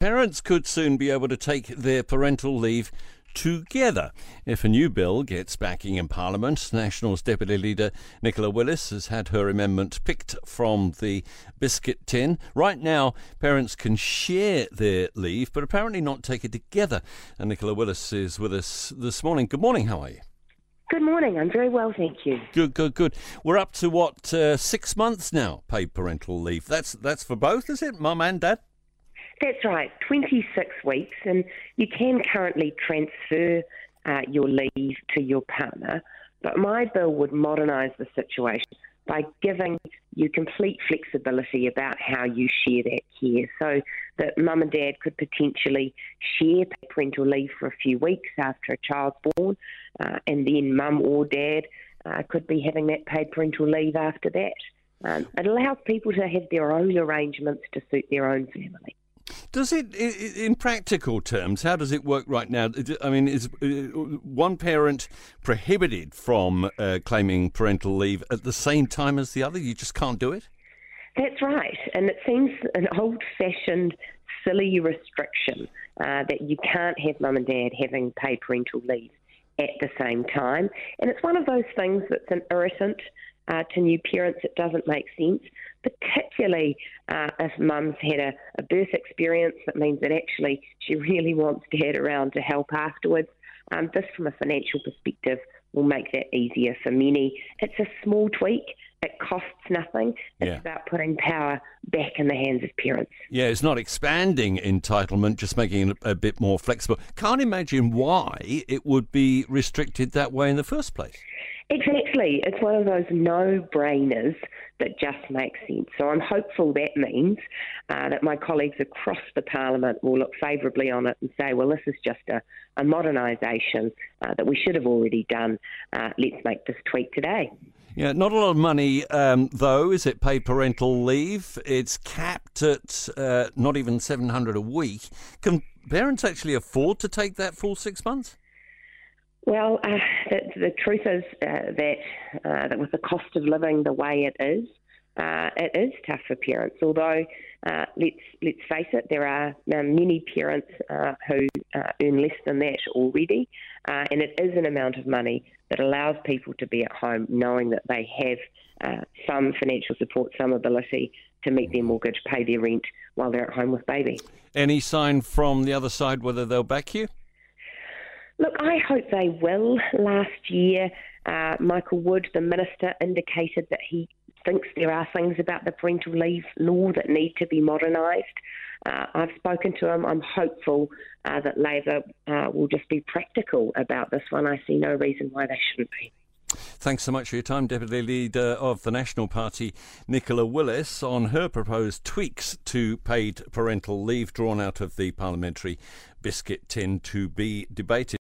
Parents could soon be able to take their parental leave together. If a new bill gets backing in Parliament, Nationals Deputy Leader Nicola Willis has had her amendment picked from the biscuit tin. Right now, parents can share their leave, but apparently not take it together. And Nicola Willis is with us this morning. Good morning, how are you? Good morning. I'm very well, thank you. Good, good, good. We're up to what uh, six months now, paid parental leave. That's that's for both, is it, mum and dad? That's right, 26 weeks, and you can currently transfer uh, your leave to your partner. But my bill would modernise the situation by giving you complete flexibility about how you share that care so that mum and dad could potentially share parental leave for a few weeks after a child's born, uh, and then mum or dad uh, could be having that paid parental leave after that. Um, it allows people to have their own arrangements to suit their own family. Does it, in practical terms, how does it work right now? I mean, is uh, one parent prohibited from uh, claiming parental leave at the same time as the other? You just can't do it? That's right. And it seems an old fashioned, silly restriction uh, that you can't have mum and dad having paid parental leave at the same time. And it's one of those things that's an irritant uh, to new parents, it doesn't make sense, particularly uh, if mum's had a, a birth experience that means that actually she really wants dad around to help afterwards. Um, this, from a financial perspective, will make that easier for many. It's a small tweak. It costs nothing. It's yeah. about putting power back in the hands of parents. Yeah, it's not expanding entitlement, just making it a bit more flexible. Can't imagine why it would be restricted that way in the first place. Exactly. It's one of those no brainers that just makes sense. So I'm hopeful that means uh, that my colleagues across the Parliament will look favourably on it and say, well, this is just a, a modernisation uh, that we should have already done. Uh, let's make this tweak today. Yeah, not a lot of money, um, though, is it? Paid parental leave. It's capped at uh, not even 700 a week. Can parents actually afford to take that full six months? Well, uh, the, the, truth is uh, that, uh, that with the cost of living the way it is, uh, it is tough for parents. Although, uh, let's let's face it, there are many parents uh, who earn less than that already, and it is an amount of money that allows people to be at home knowing that they have some financial support, some ability to meet their mortgage, pay their rent while they're at home with baby. Any sign from the other side whether they'll back you? Look, I hope they will. Last year, uh, Michael Wood, the minister, indicated that he thinks there are things about the parental leave law that need to be modernised. Uh, I've spoken to him. I'm hopeful uh, that Labour uh, will just be practical about this one. I see no reason why they shouldn't be. Thanks so much for your time, Deputy Leader of the National Party, Nicola Willis, on her proposed tweaks to paid parental leave drawn out of the parliamentary biscuit tin to be debated.